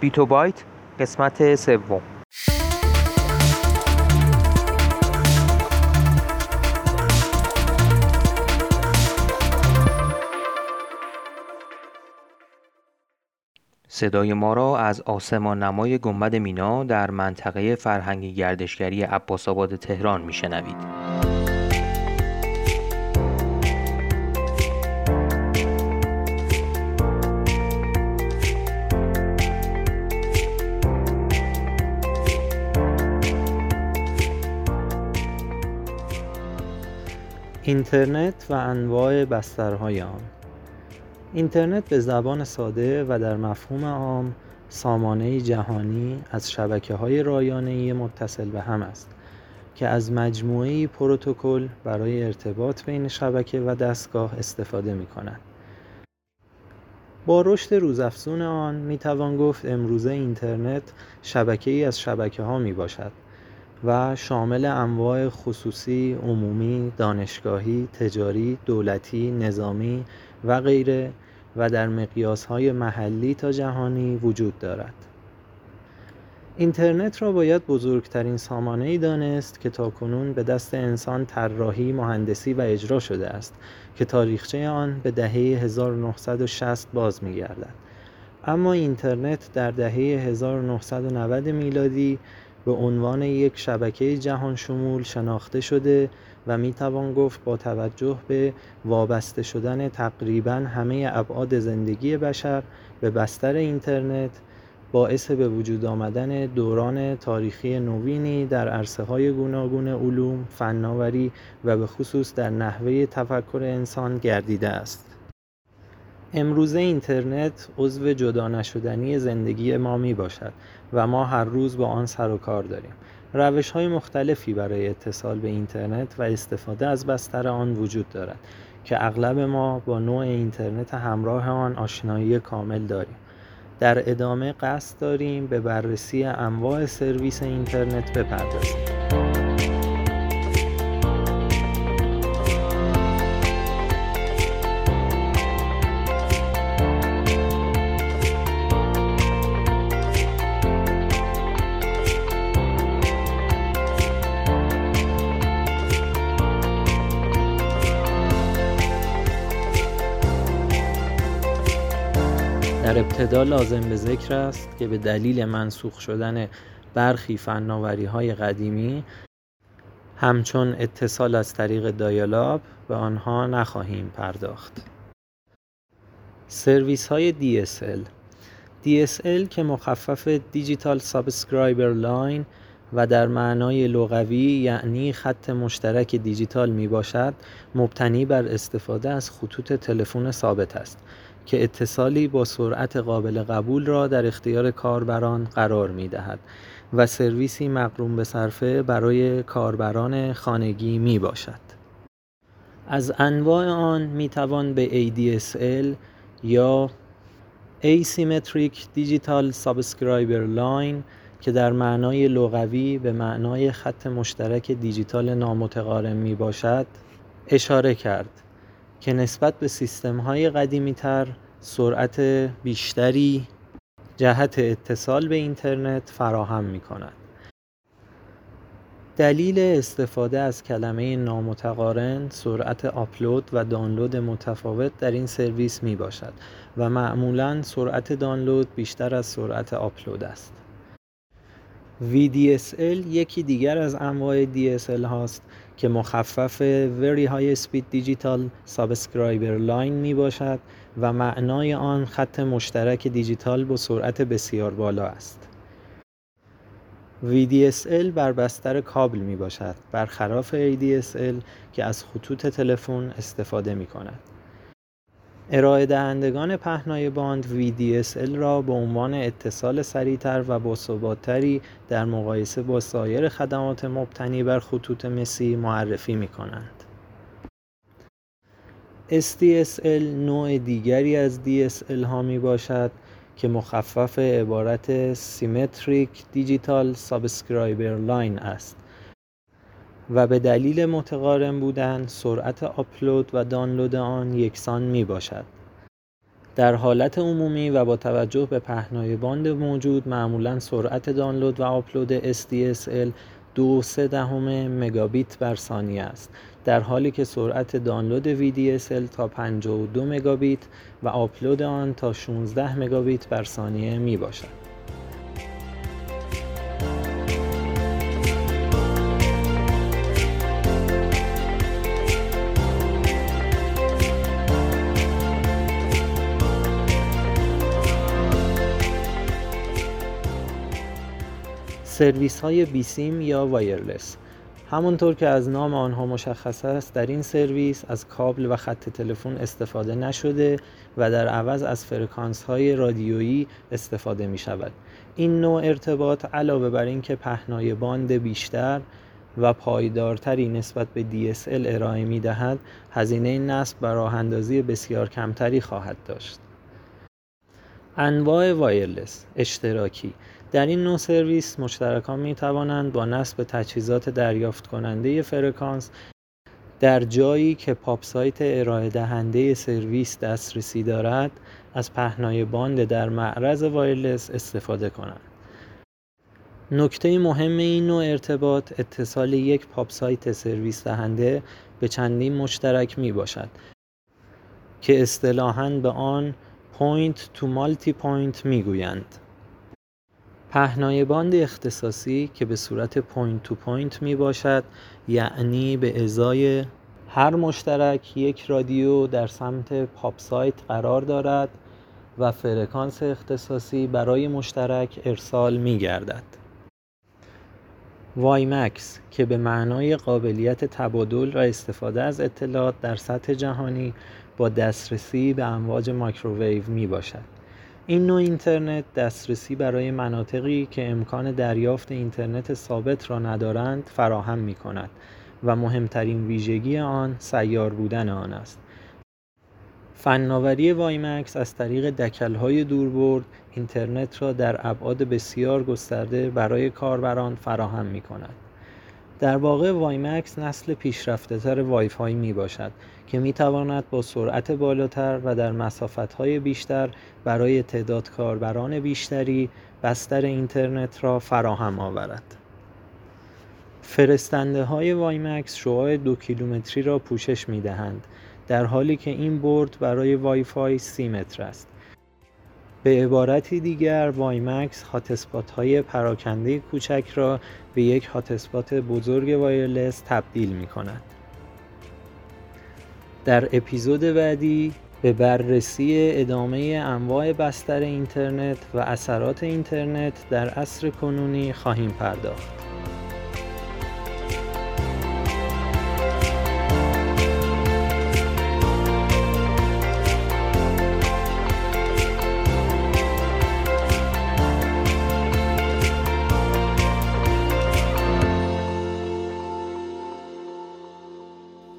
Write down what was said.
بیتو بایت قسمت سوم صدای ما را از آسمان نمای گنبد مینا در منطقه فرهنگی گردشگری عباس آباد تهران میشنوید. اینترنت و انواع بسترهای آن اینترنت به زبان ساده و در مفهوم عام سامانه جهانی از شبکه های رایانه‌ای متصل به هم است که از مجموعه پروتکل برای ارتباط بین شبکه و دستگاه استفاده می کند. با رشد روزافزون آن می توان گفت امروزه اینترنت شبکه ای از شبکه ها می باشد و شامل انواع خصوصی، عمومی، دانشگاهی، تجاری، دولتی، نظامی و غیره و در مقیاسهای محلی تا جهانی وجود دارد. اینترنت را باید بزرگترین ای دانست که تاکنون به دست انسان طراحی، مهندسی و اجرا شده است که تاریخچه آن به دهه 1960 باز می‌گردد. اما اینترنت در دهه 1990 میلادی به عنوان یک شبکه جهان شمول شناخته شده و می توان گفت با توجه به وابسته شدن تقریبا همه ابعاد زندگی بشر به بستر اینترنت باعث به وجود آمدن دوران تاریخی نوینی در عرصه های گوناگون علوم، فناوری و به خصوص در نحوه تفکر انسان گردیده است. امروزه اینترنت عضو جدا نشدنی زندگی ما می باشد و ما هر روز با آن سر و کار داریم. روش های مختلفی برای اتصال به اینترنت و استفاده از بستر آن وجود دارد که اغلب ما با نوع اینترنت همراه آن آشنایی کامل داریم. در ادامه قصد داریم به بررسی انواع سرویس اینترنت بپردازیم. در ابتدا لازم به ذکر است که به دلیل منسوخ شدن برخی فناوری های قدیمی همچون اتصال از طریق dial-up به آنها نخواهیم پرداخت. سرویس های DSL DSL که مخفف Digital Subscriber Line و در معنای لغوی یعنی خط مشترک دیجیتال می باشد مبتنی بر استفاده از خطوط تلفن ثابت است که اتصالی با سرعت قابل قبول را در اختیار کاربران قرار می دهد و سرویسی مقروم به صرفه برای کاربران خانگی می باشد. از انواع آن می توان به ADSL یا Asymmetric Digital Subscriber Line که در معنای لغوی به معنای خط مشترک دیجیتال نامتقارن می باشد اشاره کرد که نسبت به سیستم های قدیمی تر سرعت بیشتری جهت اتصال به اینترنت فراهم می کند. دلیل استفاده از کلمه نامتقارن سرعت آپلود و دانلود متفاوت در این سرویس می باشد و معمولا سرعت دانلود بیشتر از سرعت آپلود است. VDSL یکی دیگر از انواع DSL هاست که مخفف Very High Speed Digital Subscriber Line می باشد و معنای آن خط مشترک دیجیتال با سرعت بسیار بالا است. VDSL بر بستر کابل می باشد برخلاف ADSL که از خطوط تلفن استفاده می کند. ارائه دهندگان پهنای باند VDSL را به عنوان اتصال سریعتر و باثباتتری در مقایسه با سایر خدمات مبتنی بر خطوط مسی معرفی می کنند. SDSL نوع دیگری از DSL ها می باشد که مخفف عبارت Symmetric Digital Subscriber Line است و به دلیل متقارن بودن سرعت آپلود و دانلود آن یکسان می باشد. در حالت عمومی و با توجه به پهنای باند موجود معمولا سرعت دانلود و آپلود SDSL دو سه دهم مگابیت بر ثانیه است در حالی که سرعت دانلود VDSL تا 52 مگابیت و آپلود آن تا 16 مگابیت بر ثانیه می باشد. سرویس های بیسیم یا wireless. همانطور که از نام آنها مشخص است در این سرویس از کابل و خط تلفن استفاده نشده و در عوض از فرکانس های رادیویی استفاده می شود این نوع ارتباط علاوه بر اینکه پهنای باند بیشتر و پایدارتری نسبت به DSL ارائه می دهد هزینه نصب و راه اندازی بسیار کمتری خواهد داشت. انواع wireless اشتراکی در این نوع سرویس مشترکان می توانند با نصب تجهیزات دریافت کننده فرکانس در جایی که POP site ارائه دهنده سرویس دسترسی دارد از پهنای باند در معرض wireless استفاده کنند. نکته مهم این نوع ارتباط اتصال یک POP site سرویس دهنده به چندین مشترک می باشد که اصطلاحاً به آن point to multipoint می گویند. پهنای باند اختصاصی که به صورت point to point می باشد یعنی به ازای هر مشترک یک رادیو در سمت POP site قرار دارد و فرکانس اختصاصی برای مشترک ارسال می گردد. WiMAX که به معنای قابلیت تبادل و استفاده از اطلاعات در سطح جهانی با دسترسی به امواج مایکروویو می باشد. این نوع اینترنت دسترسی برای مناطقی که امکان دریافت اینترنت ثابت را ندارند فراهم می کند و مهمترین ویژگی آن سیار بودن آن است. فناوری WiMAX از طریق دکلهای دوربرد اینترنت را در ابعاد بسیار گسترده برای کاربران فراهم می کند. در واقع WiMAX نسل پیشرفته تر وای فای می باشد که می تواند با سرعت بالاتر و در مسافت های بیشتر برای تعداد کاربران بیشتری بستر اینترنت را فراهم آورد. فرستنده های WiMAX شعاع دو کیلومتری را پوشش می دهند در حالی که این برد برای وای فای سی متر است. به عبارتی دیگر WiMAX hotspot های پراکنده کوچک را به یک هاتسپات بزرگ وایرلس تبدیل می کند. در اپیزود بعدی به بررسی ادامه انواع بستر اینترنت و اثرات اینترنت در عصر کنونی خواهیم پرداخت.